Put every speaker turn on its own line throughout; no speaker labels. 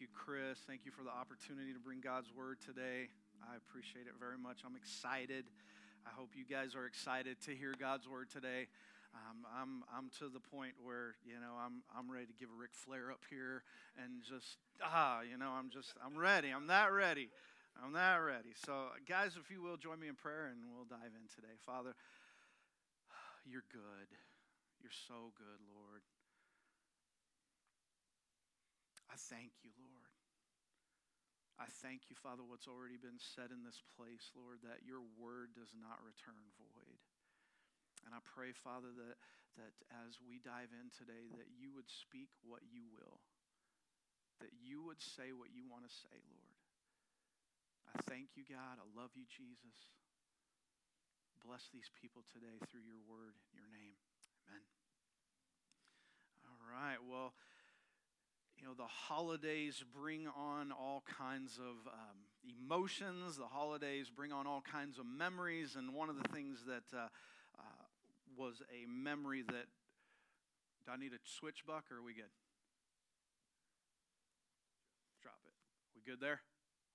You, Chris. Thank you for the opportunity to bring God's word today. I appreciate it very much. I'm excited. I hope you guys are excited to hear God's word today. Um, I'm, I'm to the point where, you know, I'm, I'm ready to give a Ric Flair up here and just, ah, you know, I'm just, I'm ready. I'm that ready. I'm that ready. So, guys, if you will, join me in prayer and we'll dive in today. Father, you're good. You're so good, Lord. I thank you, Lord. I thank you, Father, what's already been said in this place, Lord, that your word does not return void. And I pray, Father, that, that as we dive in today, that you would speak what you will, that you would say what you want to say, Lord. I thank you, God. I love you, Jesus. Bless these people today through your word, your name. Amen. All right. Well, you know, the holidays bring on all kinds of um, emotions. The holidays bring on all kinds of memories. And one of the things that uh, uh, was a memory that, do I need a switch buck or are we good? Drop it. We good there?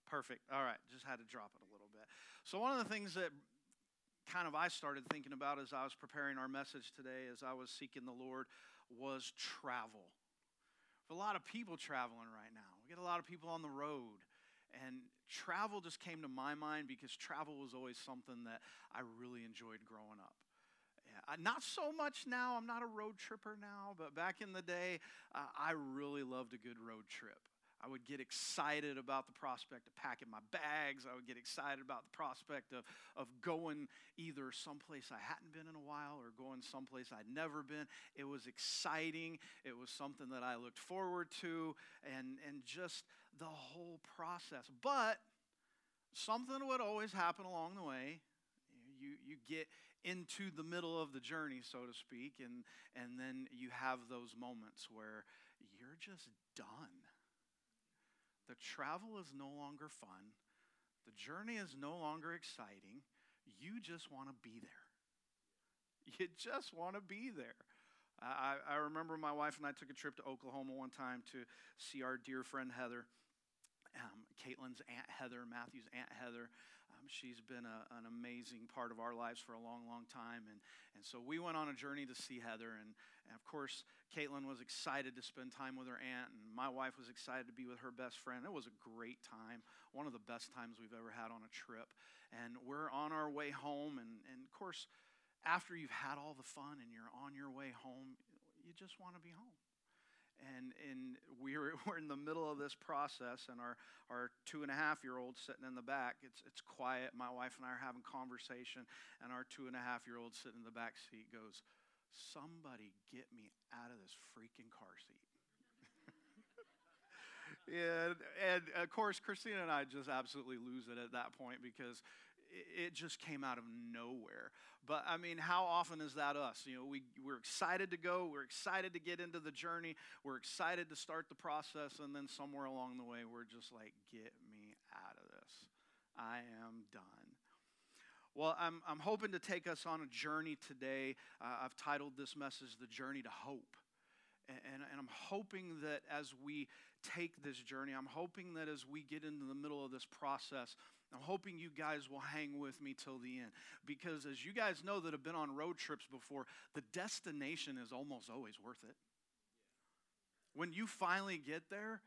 Perfect. All right. Just had to drop it a little bit. So, one of the things that kind of I started thinking about as I was preparing our message today, as I was seeking the Lord, was travel a lot of people traveling right now. We get a lot of people on the road. And travel just came to my mind because travel was always something that I really enjoyed growing up. Yeah, not so much now. I'm not a road tripper now, but back in the day, uh, I really loved a good road trip. I would get excited about the prospect of packing my bags. I would get excited about the prospect of, of going either someplace I hadn't been in a while or going someplace I'd never been. It was exciting. It was something that I looked forward to and, and just the whole process. But something would always happen along the way. You, you get into the middle of the journey, so to speak, and, and then you have those moments where you're just done the travel is no longer fun. The journey is no longer exciting. You just want to be there. You just want to be there. I, I, remember my wife and I took a trip to Oklahoma one time to see our dear friend Heather um, Caitlin's Aunt Heather, Matthew's Aunt Heather. Um, she's been a, an amazing part of our lives for a long, long time. And, and so we went on a journey to see Heather. And, and of course, Caitlin was excited to spend time with her aunt, and my wife was excited to be with her best friend. It was a great time, one of the best times we've ever had on a trip. And we're on our way home. And, and of course, after you've had all the fun and you're on your way home, you just want to be home and, and we're, we're in the middle of this process and our, our two and a half year old sitting in the back it's, it's quiet. My wife and i are having conversation and our two and a half year old sitting in the back seat goes somebody get me out of this freaking car seat. Yeah, and of course, Christina and I just absolutely lose it at that point because it just came out of nowhere. But I mean, how often is that us? You know, we, we're excited to go, we're excited to get into the journey, we're excited to start the process, and then somewhere along the way, we're just like, get me out of this. I am done. Well, I'm, I'm hoping to take us on a journey today. Uh, I've titled this message, The Journey to Hope. And, and, I'm hoping that as we take this journey, I'm hoping that as we get into the middle of this process, I'm hoping you guys will hang with me till the end. Because as you guys know that have been on road trips before, the destination is almost always worth it. When you finally get there,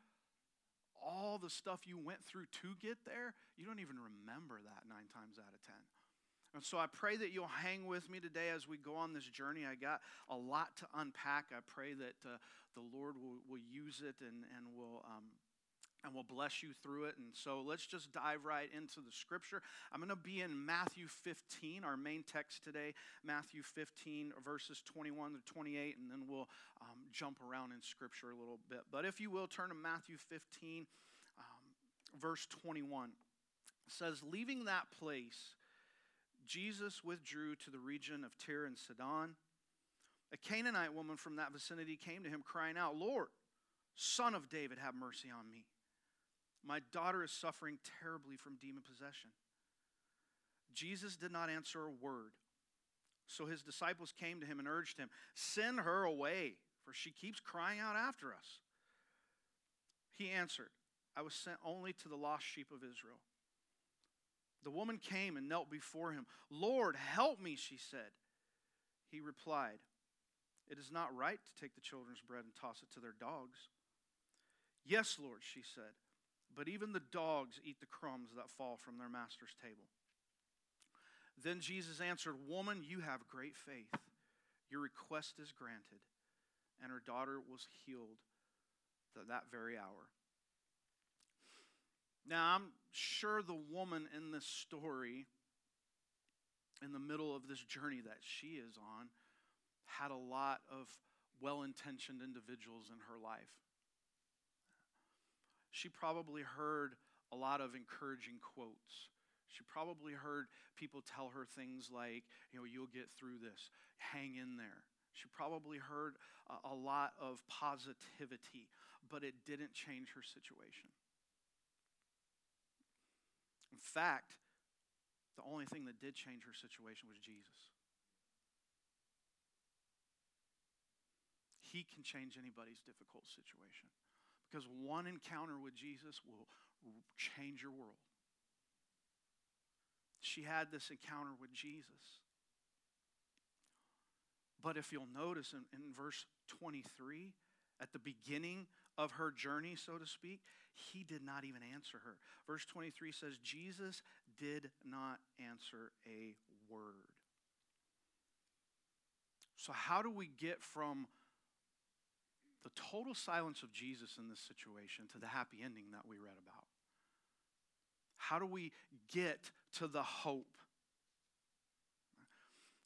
all the stuff you went through to get there, you don't even remember that nine times out of ten. And so I pray that you'll hang with me today as we go on this journey. I got a lot to unpack. I pray that uh, the Lord will, will use it and, and will. Um, and will bless you through it. And so let's just dive right into the scripture. I'm going to be in Matthew 15, our main text today, Matthew 15, verses 21 to 28, and then we'll um, jump around in scripture a little bit. But if you will, turn to Matthew 15, um, verse 21. It says, Leaving that place, Jesus withdrew to the region of Tyre and Sidon. A Canaanite woman from that vicinity came to him, crying out, Lord, son of David, have mercy on me. My daughter is suffering terribly from demon possession. Jesus did not answer a word. So his disciples came to him and urged him, Send her away, for she keeps crying out after us. He answered, I was sent only to the lost sheep of Israel. The woman came and knelt before him. Lord, help me, she said. He replied, It is not right to take the children's bread and toss it to their dogs. Yes, Lord, she said, but even the dogs eat the crumbs that fall from their master's table. Then Jesus answered, Woman, you have great faith. Your request is granted. And her daughter was healed that very hour. Now, I'm sure the woman in this story, in the middle of this journey that she is on, had a lot of well intentioned individuals in her life. She probably heard a lot of encouraging quotes. She probably heard people tell her things like, you know, you'll get through this, hang in there. She probably heard a, lot of positivity, but it didn't change her situation. In fact, the only thing that did change her situation was Jesus. He can change anybody's difficult situation because one encounter with Jesus will change your world. She had this encounter with Jesus. But if you'll notice in, in verse 23, at the beginning of her journey, so to speak, he did not even answer her. Verse 23 says, Jesus did not answer a word. So, how do we get from the total silence of Jesus in this situation to the happy ending that we read about? How do we get to the hope?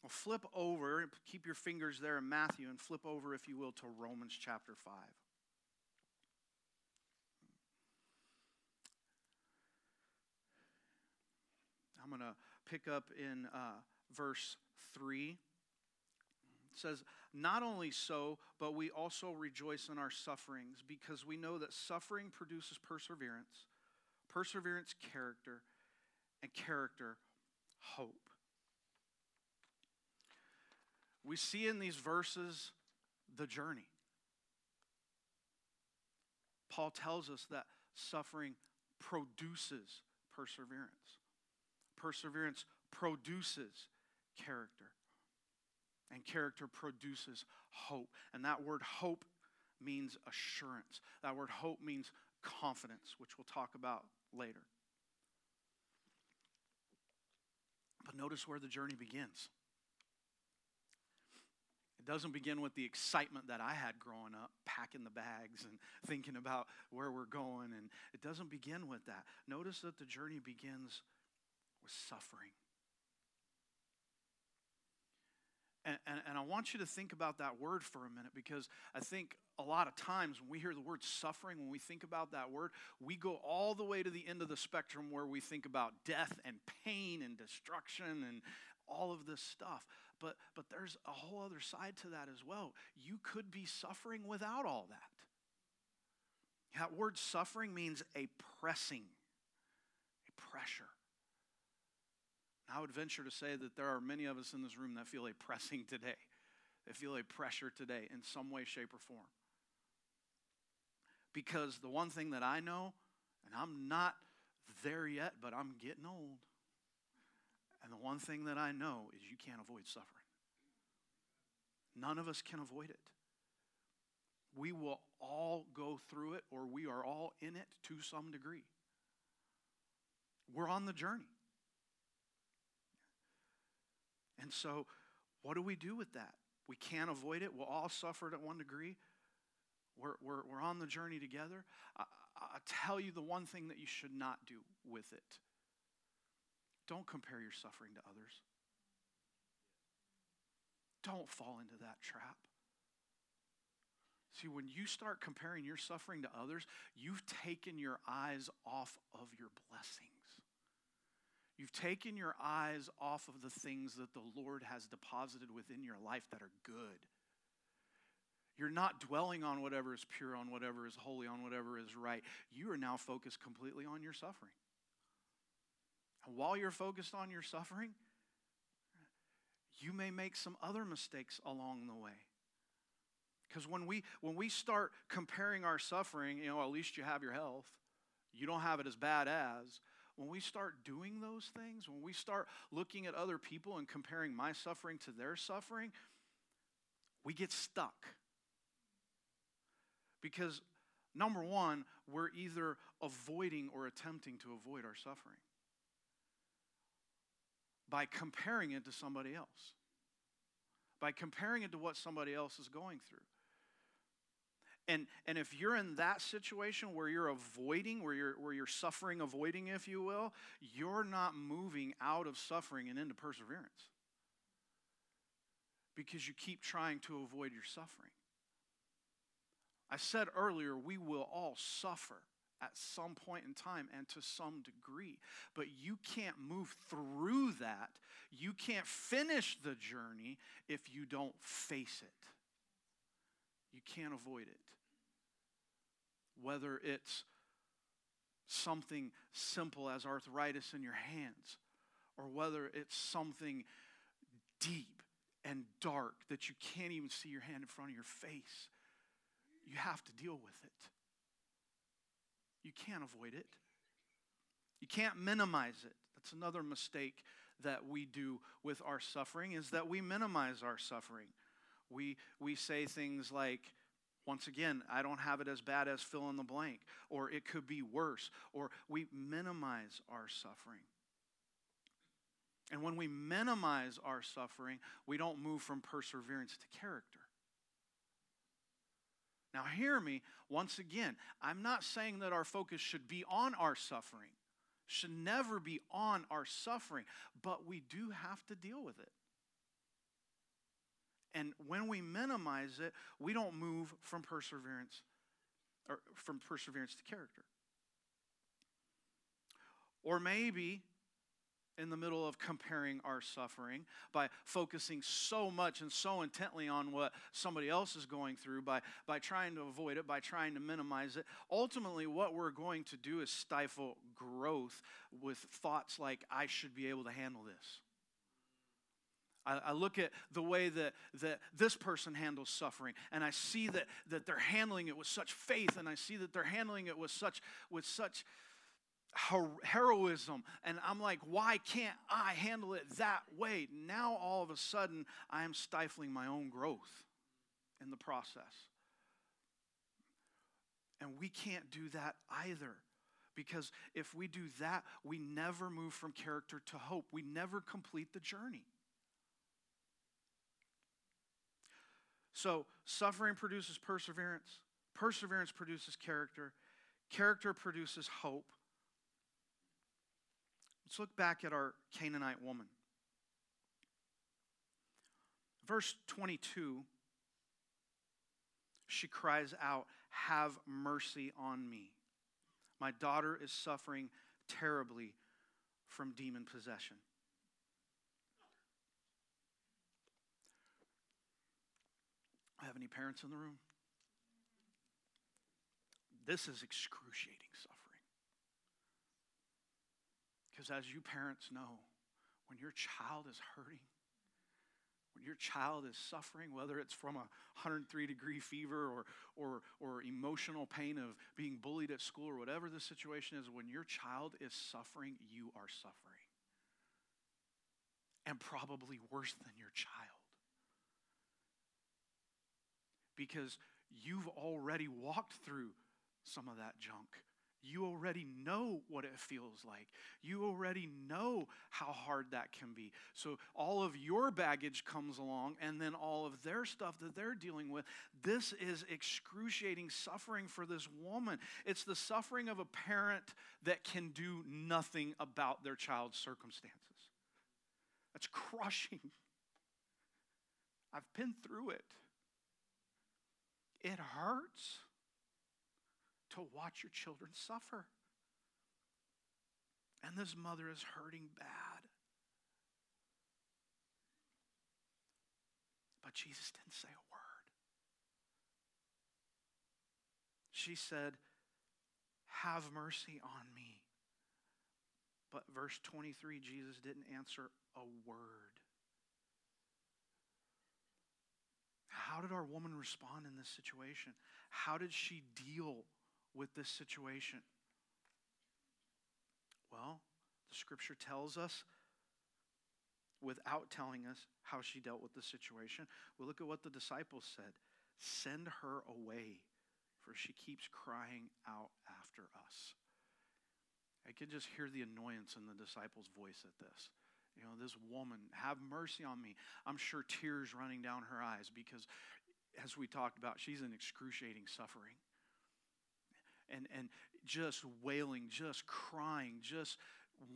Well, flip over, keep your fingers there in Matthew, and flip over, if you will, to Romans chapter 5. I'm going to pick up in uh, verse 3. It says, Not only so, but we also rejoice in our sufferings, because we know that suffering produces perseverance, perseverance, character, and character, hope. We see in these verses the journey. Paul tells us that suffering produces perseverance. Perseverance produces character. And character produces hope. And that word hope means assurance. That word hope means confidence, which we'll talk about later. But notice where the journey begins. It doesn't begin with the excitement that I had growing up, packing the bags and thinking about where we're going. And it doesn't begin with that. Notice that the journey begins with suffering. And, and, and, I want you to think about that word for a minute because I think a lot of times when we hear the word suffering, when we think about that word, we go all the way to the end of the spectrum where we think about death and pain and destruction and all of this stuff. But, but there's a whole other side to that as well. You could be suffering without all that. That word suffering means a pressing, a pressure. I would venture to say that there are many of us in this room that feel a pressing today. They feel a pressure today in some way, shape, or form. Because the one thing that I know, and I'm not there yet, but I'm getting old. And the one thing that I know is you can't avoid suffering. None of us can avoid it. We will all go through it, or we are all in it to some degree. We're on the journey. And so, what do we do with that? We can't avoid it. We'll all suffer it at one degree. We're, we're, we're on the journey together. I, I tell you the one thing that you should not do with it don't compare your suffering to others. Don't fall into that trap. See, when you start comparing your suffering to others, you've taken your eyes off of your blessings. You've taken your eyes off of the things that the Lord has deposited within your life that are good. You're not dwelling on whatever is pure, on whatever is holy, on whatever is right. You are now focused completely on your suffering. And while you're focused on your suffering, you may make some other mistakes along the way. Because when we when we start comparing our suffering, you know, at least you have your health. You don't have it as bad as. When we start doing those things, when we start looking at other people and comparing my suffering to their suffering, we get stuck. Because, number one, we're either avoiding or attempting to avoid our suffering by comparing it to somebody else, by comparing it to what somebody else is going through. And, and if you're in that situation where you're avoiding, where you're, where you're suffering, avoiding, if you will, you're not moving out of suffering and into perseverance because you keep trying to avoid your suffering. I said earlier, we will all suffer at some point in time and to some degree, but you can't move through that. You can't finish the journey if you don't face it. You can't avoid it. Whether it's something simple as arthritis in your hands, or whether it's something deep and dark that you can't even see your hand in front of your face, you have to deal with it. You can't avoid it. You can't minimize it. That's another mistake that we do with our suffering is that we minimize our suffering. We, we say things like, once again, I don't have it as bad as fill in the blank, or it could be worse, or we minimize our suffering. And when we minimize our suffering, we don't move from perseverance to character. Now, hear me once again. I'm not saying that our focus should be on our suffering, should never be on our suffering, but we do have to deal with it. And when we minimize it, we don't move from perseverance or from perseverance to character. Or maybe in the middle of comparing our suffering by focusing so much and so intently on what somebody else is going through by, by trying to avoid it by trying to minimize it ultimately what we're going to do is stifle growth with thoughts like i should be able to handle this I, I look at the way that, that this person handles suffering, and I see that, that they're handling it with such faith, and I see that they're handling it with such, with such heroism. And I'm like, why can't I handle it that way? Now, all of a sudden, I am stifling my own growth in the process. And we can't do that either. Because if we do that, we never move from character to hope. We never complete the journey. So, suffering produces perseverance, perseverance produces character, character produces hope. Let's look back at our Canaanite woman. Verse 22, she cries out, Have mercy on me. My daughter is suffering terribly from demon possession. Have any parents in the room? This is excruciating suffering. Because as you parents know, when your child is hurting, when your child is suffering, whether it's from a 103 degree fever or, or, or emotional pain of being bullied at school or whatever the situation is, when your child is suffering, you are suffering. And probably worse than your child because you've already walked through some of that junk. You already know what it feels like. You already know how hard that can be. So, all of your baggage comes along, and then all of their stuff that they're dealing with. This is excruciating suffering for this woman. It's the suffering of a parent that can do nothing about their child's circumstances. That's crushing. I've been through it. It hurts to watch your children suffer. And this mother is hurting bad. But Jesus didn't say a word. She said, Have mercy on me. But verse 23, Jesus didn't answer a word. How did our woman respond in this situation? How did she deal with this situation? Well, the scripture tells us without telling us how she dealt with the situation. We look at what the disciples said Send her away, for she keeps crying out after us. I could just hear the annoyance in the disciples' voice at this. You know, this woman, have mercy on me. I'm sure tears running down her eyes because, as we talked about, she's in excruciating suffering. And, and just wailing, just crying, just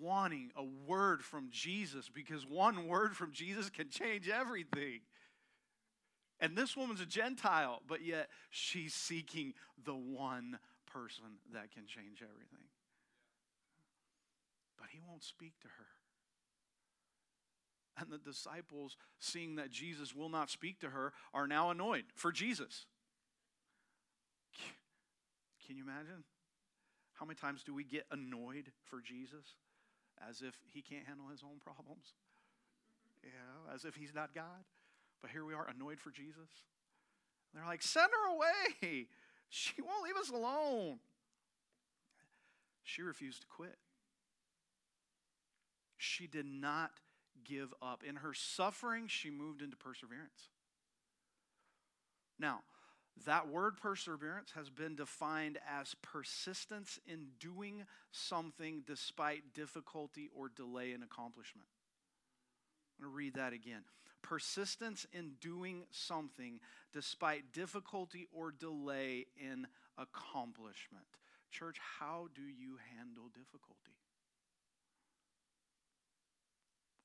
wanting a word from Jesus because one word from Jesus can change everything. And this woman's a Gentile, but yet she's seeking the one person that can change everything. But he won't speak to her. And the disciples, seeing that Jesus will not speak to her, are now annoyed for Jesus. Can you imagine? How many times do we get annoyed for Jesus? As if he can't handle his own problems? You know, as if he's not God. But here we are, annoyed for Jesus. They're like, send her away. She won't leave us alone. She refused to quit. She did not give up. In her suffering, she moved into perseverance. Now, that word perseverance has been defined as persistence in doing something despite difficulty or delay in accomplishment. I'm going to read that again. Persistence in doing something despite difficulty or delay in accomplishment. Church, how do you handle difficulty?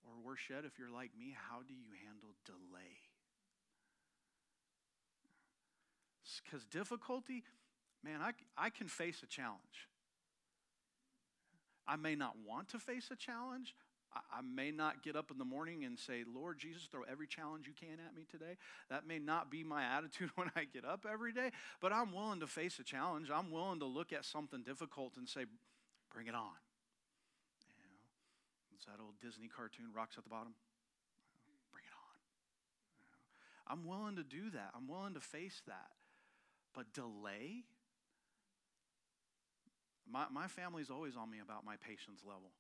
Or worse yet, if you're like me, how do you handle delay? Because difficulty, man, I, I can face a challenge. I may not want to face a challenge. I, I may not get up in the morning and say, Lord Jesus, throw every challenge you can at me today. That may not be my attitude when I get up every day, but I'm willing to face a challenge. I'm willing to look at something difficult and say, bring it on. It's that old Disney cartoon, Rocks at the Bottom. Bring it on. I'm willing to do that. I'm willing to face that. But delay? My, my family's always on me about my patience level.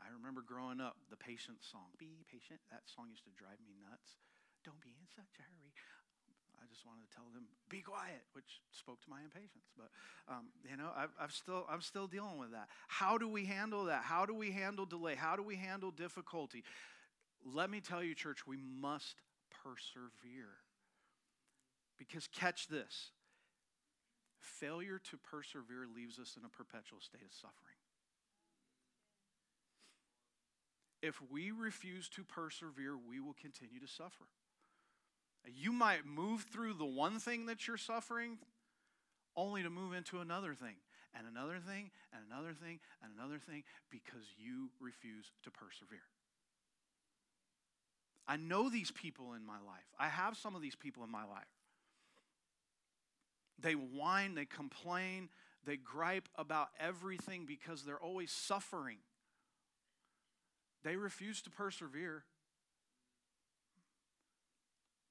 I remember growing up, the patience song, Be Patient, that song used to drive me nuts. Don't be in such a hurry. I just wanted to tell them, be quiet, which spoke to my impatience. But, um, you know, I've, I've still, I'm still dealing with that. How do we handle that? How do we handle delay? How do we handle difficulty? Let me tell you, church, we must persevere. Because catch this failure to persevere leaves us in a perpetual state of suffering. If we refuse to persevere, we will continue to suffer. You might move through the one thing that you're suffering only to move into another thing, and another thing, and another thing, and another thing because you refuse to persevere. I know these people in my life. I have some of these people in my life. They whine, they complain, they gripe about everything because they're always suffering. They refuse to persevere.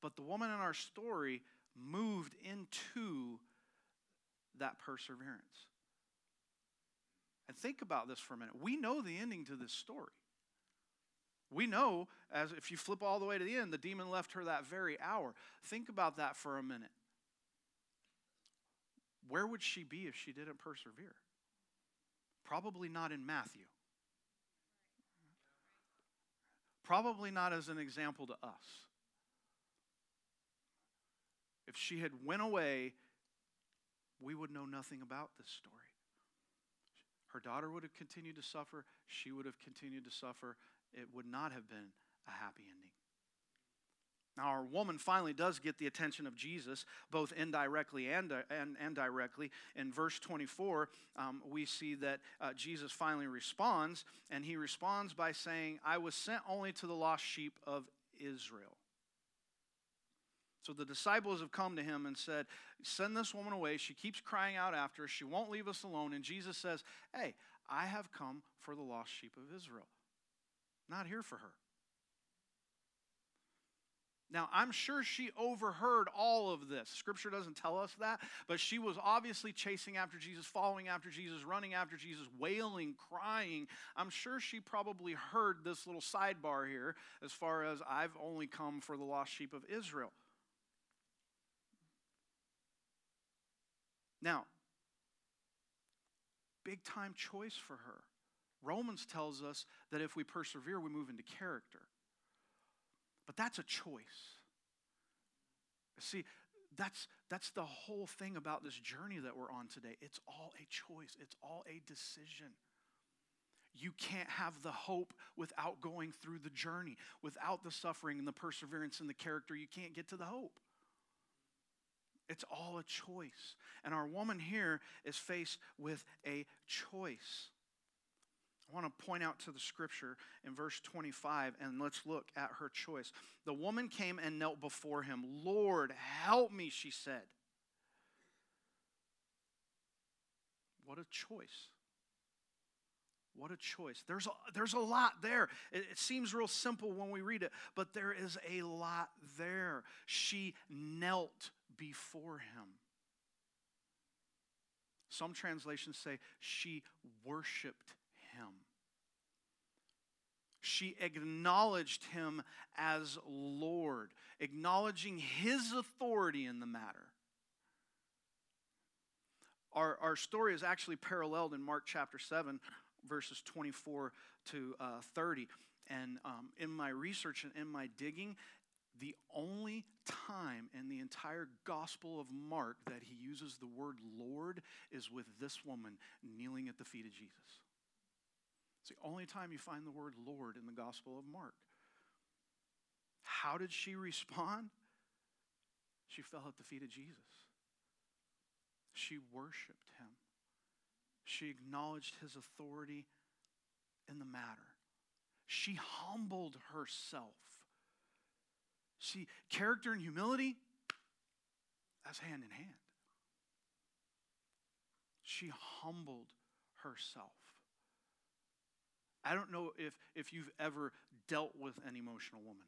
But the woman in our story moved into that perseverance. And think about this for a minute. We know the ending to this story. We know, as if you flip all the way to the end, the demon left her that very hour. Think about that for a minute where would she be if she didn't persevere? Probably not in Matthew. Probably not as an example to us. If she had went away, we would know nothing about this story. Her daughter would have continued to suffer. She would have continued to suffer. It would not have been a happy ending. Now, our woman finally does get the attention of Jesus, both indirectly and, uh, and, and directly. In verse 24, um, we see that uh, Jesus finally responds, and he responds by saying, I was sent only to the lost sheep of Israel. So the disciples have come to him and said, Send this woman away. She keeps crying out after us. She won't leave us alone. And Jesus says, Hey, I have come for the lost sheep of Israel. Not here for her. Now, I'm sure she overheard all of this. Scripture doesn't tell us that, but she was obviously chasing after Jesus, following after Jesus, running after Jesus, wailing, crying. I'm sure she probably heard this little sidebar here as far as I've only come for the lost sheep of Israel. Now, big time choice for her. Romans tells us that if we persevere, we move into character. But that's a choice. See, that's, that's the whole thing about this journey that we're on today. It's all a choice, it's all a decision. You can't have the hope without going through the journey. Without the suffering and the perseverance and the character, you can't get to the hope. It's all a choice. And our woman here is faced with a choice. I want to point out to the scripture in verse 25, and let's look at her choice. The woman came and knelt before him. Lord, help me, she said. What a choice. What a choice. There's a, there's a lot there. It, it, seems real simple when we read it, but there is a lot there. She knelt before him. Some translations say she worshiped him. She acknowledged him as Lord, acknowledging his authority in the matter. Our, our story is actually paralleled in Mark chapter 7, verses 24 to uh, 30. And um, in my research and in my digging, the only time in the entire Gospel of Mark that he uses the word Lord is with this woman kneeling at the feet of Jesus. It's the only time you find the word Lord in the Gospel of Mark. How did she respond? She fell at the feet of Jesus. She worshiped him. She acknowledged his authority in the matter. She humbled herself. See, character and humility, that's hand in hand. She humbled herself. I don't know if, if you've ever dealt with an emotional woman.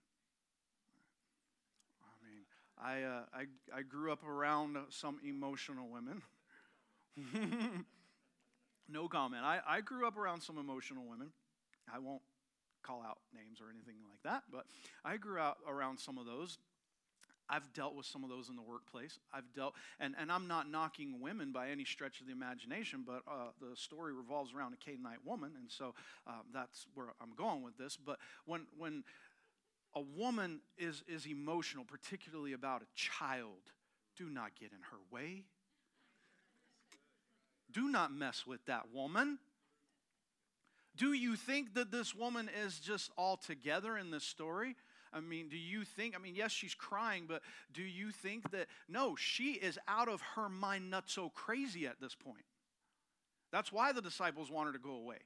I mean, I, uh, I, I grew up around some emotional women. no comment. I, I grew up around some emotional women. I won't call out names or anything like that, but I grew up around some of those. I've dealt with some of those in the workplace. I've dealt, and, and I'm not knocking women by any stretch of the imagination, but uh, the story revolves around a Canaanite woman, and so uh, that's where I'm going with this. But when when a woman is is emotional, particularly about a child, do not get in her way. Do not mess with that woman. Do you think that this woman is just all together in this story? I mean, do you think, I mean, yes, she's crying, but do you think that, no, she is out of her mind, not so crazy at this point. That's why the disciples want her to go away.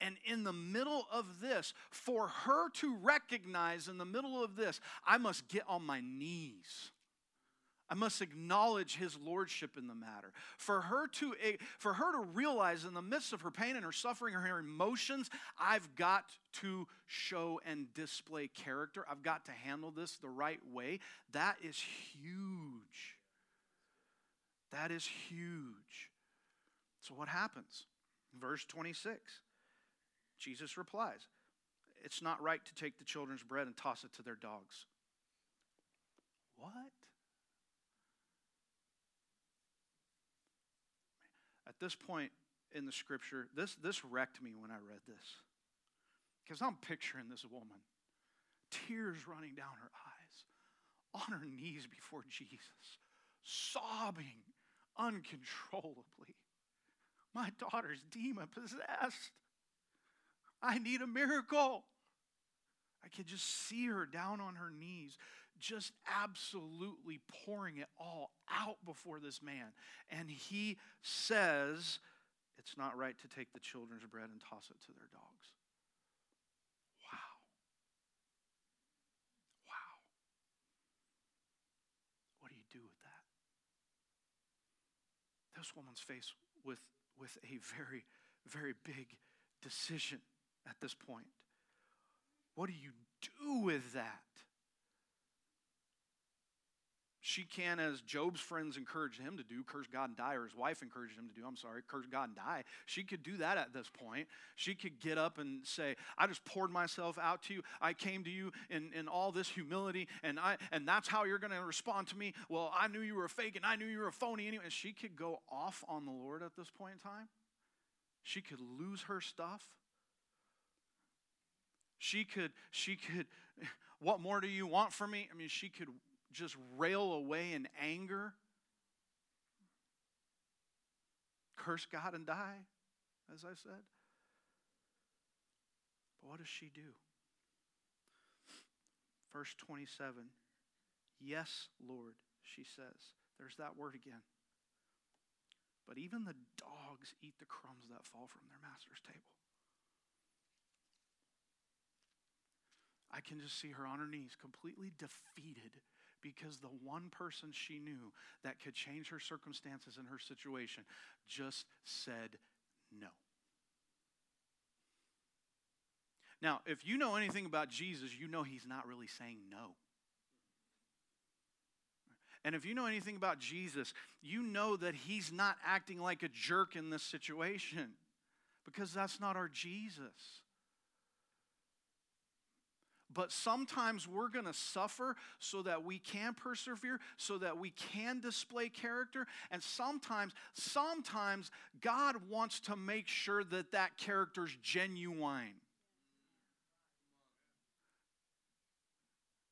And in the middle of this, for her to recognize in the middle of this, I must get on my knees. I must acknowledge his lordship in the matter. For her to eh, for her to realize in the midst of her pain and her suffering her emotions, I've got to show and display character. I've got to handle this the right way. That is huge. That is huge. So what happens? Verse 26. Jesus replies, "It's not right to take the children's bread and toss it to their dogs." What? At this point in the scripture, this, this wrecked me when I read this. Because I'm picturing this woman, tears running down her eyes, on her knees before Jesus, sobbing uncontrollably. My daughter's demon possessed. I need a miracle. I could just see her down on her knees, just absolutely pouring it all out before this man. And he says, It's not right to take the children's bread and toss it to their dogs. Wow. Wow. What do you do with that? This woman's faced with, with a very, very big decision at this point. What do you do with that? She can, as Job's friends encouraged him to do, curse God and die, or his wife encouraged him to do, I'm sorry, curse God and die. She could do that at this point. She could get up and say, I just poured myself out to you. I came to you in, in all this humility, and I and that's how you're gonna respond to me. Well, I knew you were a fake and I knew you were a phony anyway. And she could go off on the Lord at this point in time. She could lose her stuff. She could, she could, what more do you want from me? I mean, she could just rail away in anger, curse God and die, as I said. But what does she do? Verse 27 Yes, Lord, she says. There's that word again. But even the dogs eat the crumbs that fall from their master's table. I can just see her on her knees, completely defeated because the one person she knew that could change her circumstances and her situation just said no. Now, if you know anything about Jesus, you know he's not really saying no. And if you know anything about Jesus, you know that he's not acting like a jerk in this situation because that's not our Jesus. But sometimes we're going to suffer so that we can persevere, so that we can display character. And sometimes, sometimes God wants to make sure that that character's genuine.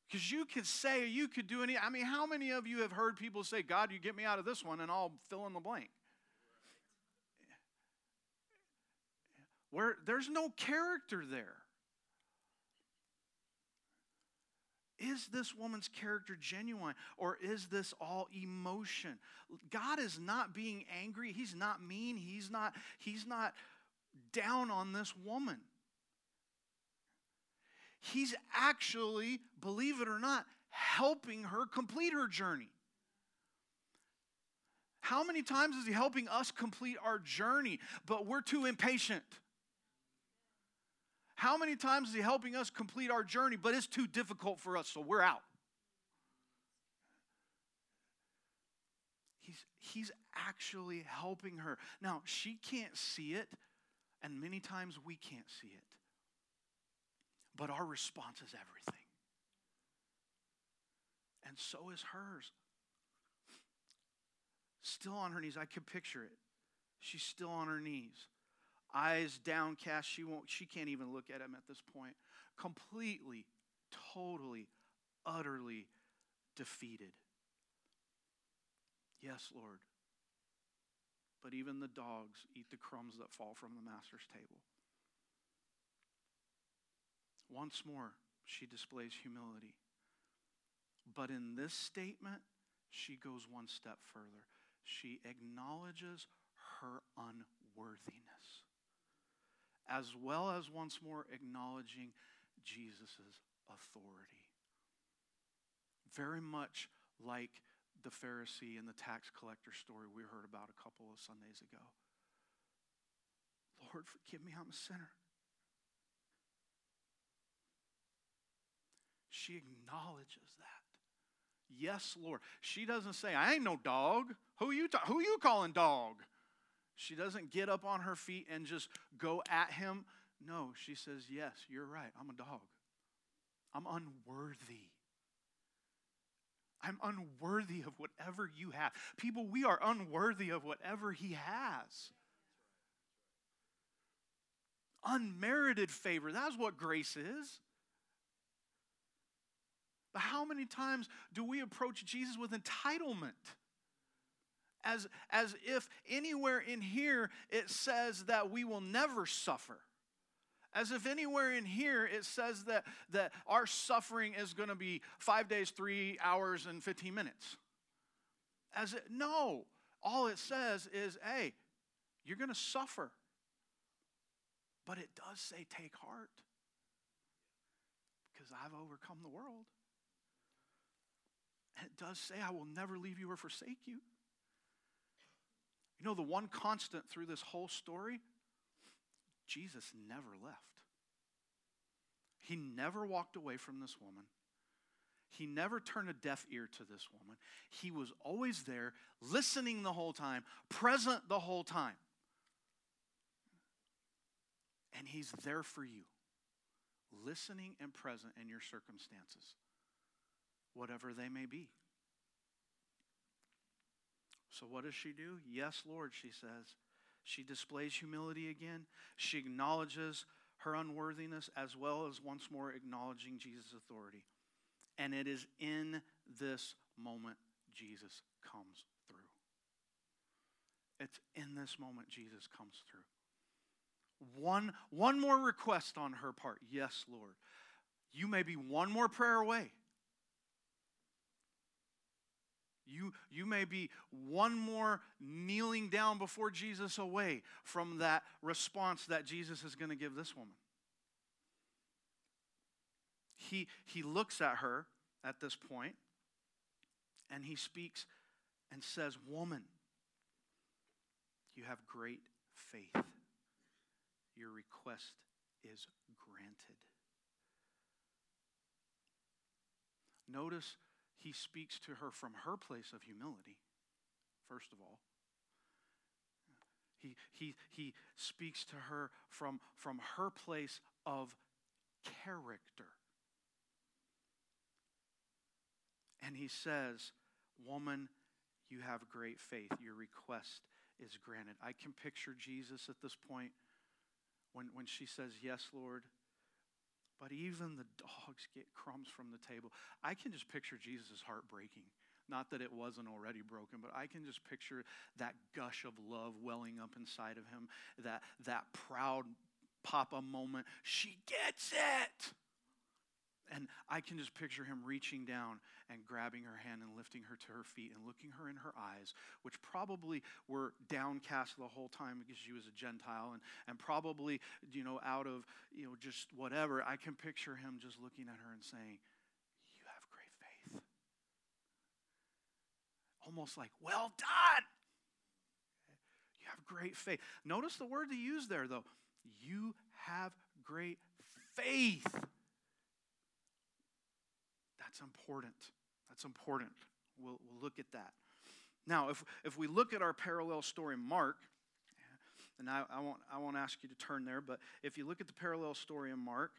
Because you could say, you could do any. I mean, how many of you have heard people say, God, you get me out of this one, and I'll fill in the blank? Where there's no character there. Is this woman's character genuine or is this all emotion? God is not being angry. He's not mean. He's not, he's not down on this woman. He's actually, believe it or not, helping her complete her journey. How many times is he helping us complete our journey, but we're too impatient? How many times is He helping us complete our journey, but it's too difficult for us, so we're out? He's, he's actually helping her. Now, she can't see it, and many times we can't see it. But our response is everything. And so is hers. Still on her knees. I could picture it. She's still on her knees eyes downcast. She won't, she can't even look at him at this point. Completely, totally, utterly defeated. Yes, Lord. But even the dogs eat the crumbs that fall from the master's table. Once more, she displays humility. But in this statement, she goes one step further. She acknowledges her unworthiness as well as once more acknowledging Jesus' authority. Very much like the Pharisee and the tax collector story we heard about a couple of Sundays ago. Lord, forgive me, I'm a sinner. She acknowledges that. Yes, Lord. She doesn't say, I ain't no dog. Who you, ta- who you calling dog? She doesn't get up on her feet and just go at him. No, she says, Yes, you're right. I'm a dog. I'm unworthy. I'm unworthy of whatever you have. People, we are unworthy of whatever He has. Unmerited favor. That's what grace is. But how many times do we approach Jesus with entitlement? As, as if anywhere in here it says that we will never suffer. As if anywhere in here it says that, that our suffering is going to be five days, three hours, and 15 minutes. As it, no, all it says is, hey, you're going to suffer. But it does say, take heart. Because I've overcome the world. And it does say, I will never leave you or forsake you. You know, the one constant through this whole story Jesus never left. He never walked away from this woman. He never turned a deaf ear to this woman. He was always there, listening the whole time, present the whole time. And He's there for you, listening and present in your circumstances, whatever they may be. So, what does she do? Yes, Lord, she says. She displays humility again. She acknowledges her unworthiness as well as once more acknowledging Jesus' authority. And it is in this moment Jesus comes through. It's in this moment Jesus comes through. One, one more request on her part. Yes, Lord. You may be one more prayer away. You, you may be one more kneeling down before Jesus away from that response that Jesus is going to give this woman. He, he looks at her at this point and he speaks and says, Woman, you have great faith. Your request is granted. Notice he speaks to her from her place of humility, first of all. He, he, he speaks to her from, from her place of character. And he says, Woman, you have great faith. Your request is granted. I can picture Jesus at this point when, when she says, Yes, Lord, but even the dogs get crumbs from the table. I can just picture Jesus' heart breaking. Not that it wasn't already broken, but I can just picture that gush of love welling up inside of him, that, that proud papa moment. She gets it! And I can just picture him reaching down and grabbing her hand and lifting her to her feet and looking her in her eyes, which probably were downcast the whole time because she was a Gentile and, and probably, you know, out of, you know, just whatever. I can picture him just looking at her and saying, You have great faith. Almost like, Well done. You have great faith. Notice the word he used there, though. You have great faith. That's important. That's important. We'll, we'll look at that. Now, if, if we look at our parallel story, Mark, and I, I, won't, I won't ask you to turn there, but if you look at the parallel story in Mark,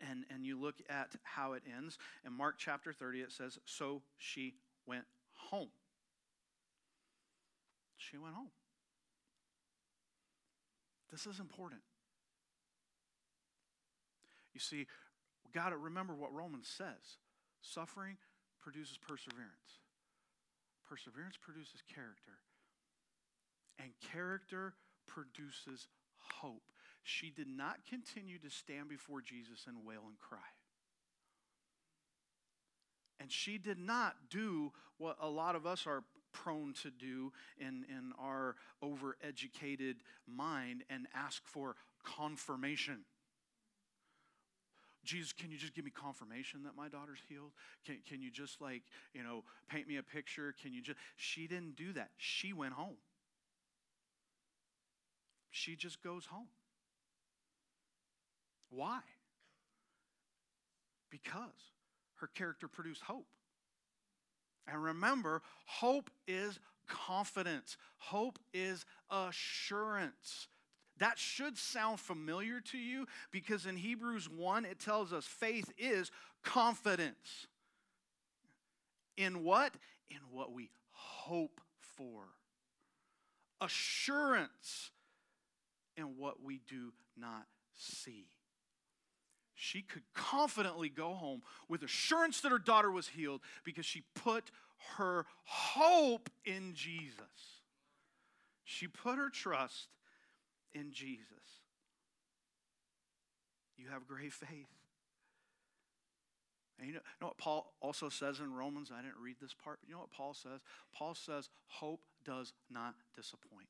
and, and you look at how it ends, in Mark chapter 30, it says, So she went home. She went home. This is important. You see, we got to remember what Romans says. Suffering produces perseverance. Perseverance produces character. And character produces hope. She did not continue to stand before Jesus and wail and cry. And she did not do what a lot of us are prone to do in, in our overeducated mind and ask for confirmation. Jesus, can you just give me confirmation that my daughter's healed? Can, can you just like, you know, paint me a picture? Can you just. She didn't do that. She went home. She just goes home. Why? Because her character produced hope. And remember, hope is confidence, hope is assurance. That should sound familiar to you because in Hebrews 1, it tells us faith is confidence. In what? In what we hope for. Assurance in what we do not see. She could confidently go home with assurance that her daughter was healed because she put her hope in Jesus. She put her trust in Jesus. You have great faith. And you know, you know what Paul also says in Romans? I didn't read this part, but you know what Paul says? Paul says, hope does not disappoint.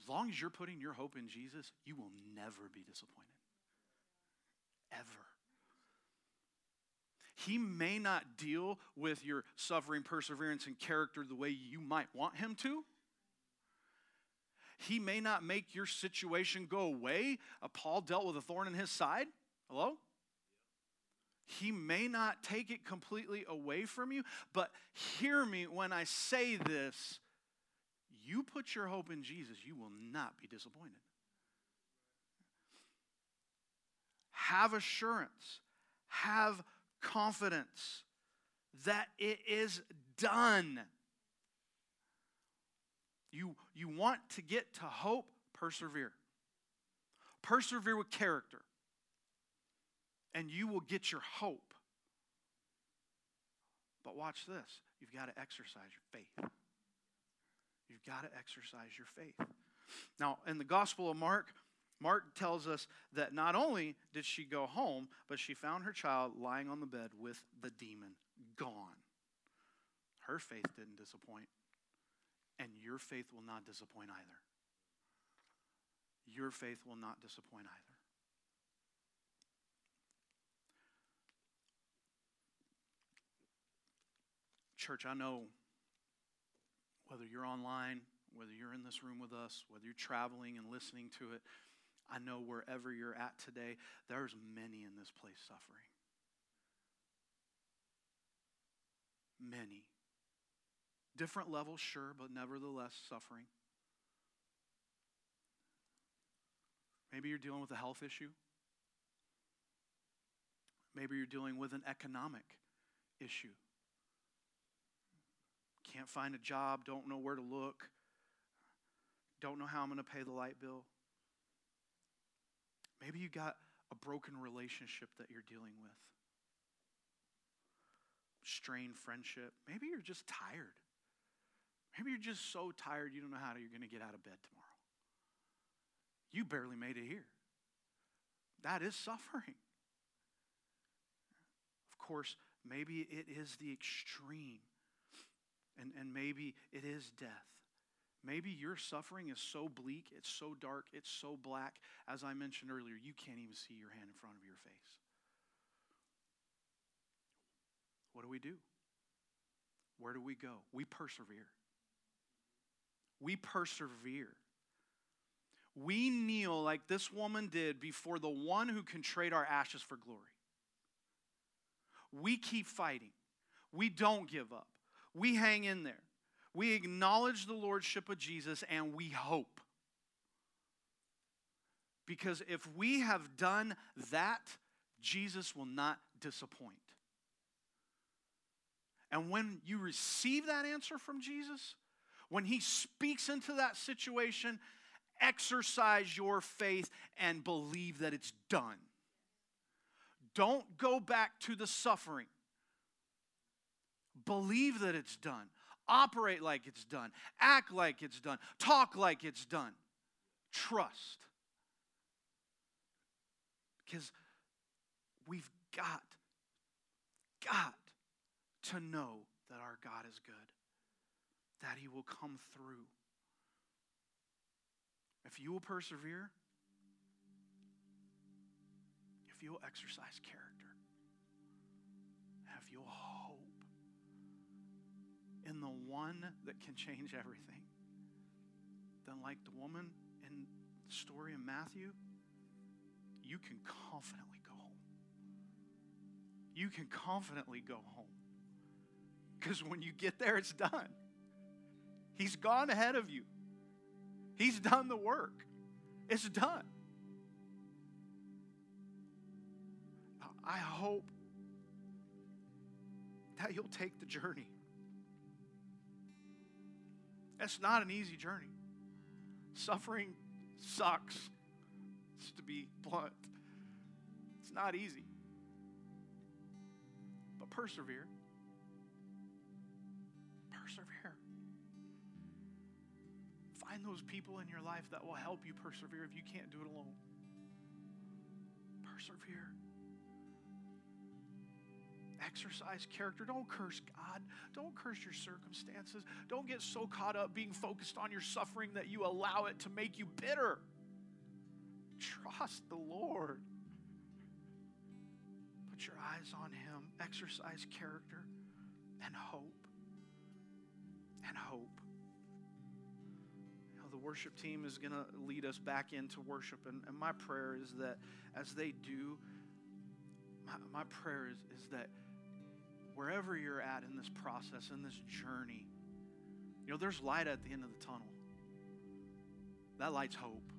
As long as you're putting your hope in Jesus, you will never be disappointed. Ever. He may not deal with your suffering, perseverance, and character the way you might want him to, He may not make your situation go away. Uh, Paul dealt with a thorn in his side. Hello? He may not take it completely away from you, but hear me when I say this. You put your hope in Jesus, you will not be disappointed. Have assurance, have confidence that it is done. You, you want to get to hope, persevere. Persevere with character, and you will get your hope. But watch this you've got to exercise your faith. You've got to exercise your faith. Now, in the Gospel of Mark, Mark tells us that not only did she go home, but she found her child lying on the bed with the demon gone. Her faith didn't disappoint, and your faith will not disappoint either. Your faith will not disappoint either. Church, I know whether you're online, whether you're in this room with us, whether you're traveling and listening to it, I know wherever you're at today, there's many in this place suffering. Many. Different levels, sure, but nevertheless suffering. Maybe you're dealing with a health issue. Maybe you're dealing with an economic issue. Can't find a job, don't know where to look, don't know how I'm going to pay the light bill. Maybe you got a broken relationship that you're dealing with, strained friendship. Maybe you're just tired. Maybe you're just so tired you don't know how you're going to get out of bed tomorrow. You barely made it here. That is suffering. Of course, maybe it is the extreme, and, and maybe it is death. Maybe your suffering is so bleak, it's so dark, it's so black, as I mentioned earlier, you can't even see your hand in front of your face. What do we do? Where do we go? We persevere. We persevere. We kneel like this woman did before the one who can trade our ashes for glory. We keep fighting. We don't give up. We hang in there. We acknowledge the lordship of Jesus and we hope. Because if we have done that, Jesus will not disappoint. And when you receive that answer from Jesus, when he speaks into that situation, exercise your faith and believe that it's done. Don't go back to the suffering. Believe that it's done. Operate like it's done. Act like it's done. Talk like it's done. Trust. Because we've got, got to know that our God is good, that He will come through. If you will persevere, if you will exercise character, if you'll hope in the one that can change everything, then, like the woman in the story in Matthew, you can confidently go home. You can confidently go home. Because when you get there, it's done. He's gone ahead of you, He's done the work. It's done. I hope that you'll take the journey. It's not an easy journey. Suffering sucks, just to be blunt. It's not easy. But persevere. Persevere. Find those people in your life that will help you persevere if you can't do it alone. Persevere exercise character. Don't curse God. Don't curse your circumstances. Don't get so caught up being focused on your suffering that you allow it to make you bitter. Trust the Lord. Put your eyes on Him. Exercise character and hope. And hope. The worship team is going to lead us back into worship. And, and my prayer is that as they do, my, my prayer is, is that wherever you're at in this process, in this journey, you know, there's light at the end of the tunnel. That light's hope.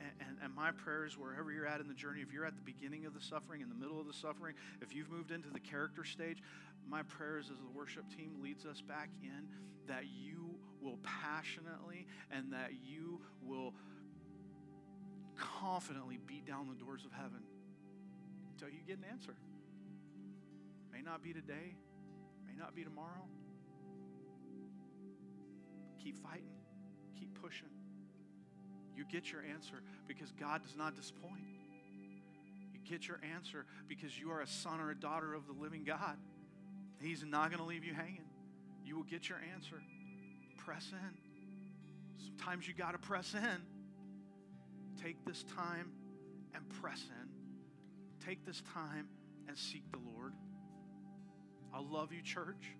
And, and, and, my prayer is wherever you're at in the journey, if you're at the beginning of the suffering, in the middle of the suffering, if you've moved into the character stage, my prayer is as the worship team leads us back in, that you will passionately and that you will confidently beat down the doors of heaven until you get an answer. May not be today, may not be tomorrow. Keep fighting, keep pushing. You get your answer because God does not disappoint. You get your answer because you are a son or a daughter of the living God. He's not going to leave you hanging. You will get your answer. Press in. Sometimes you got to press in. Take this time and press in. Take this time and seek the Lord. I love you, church.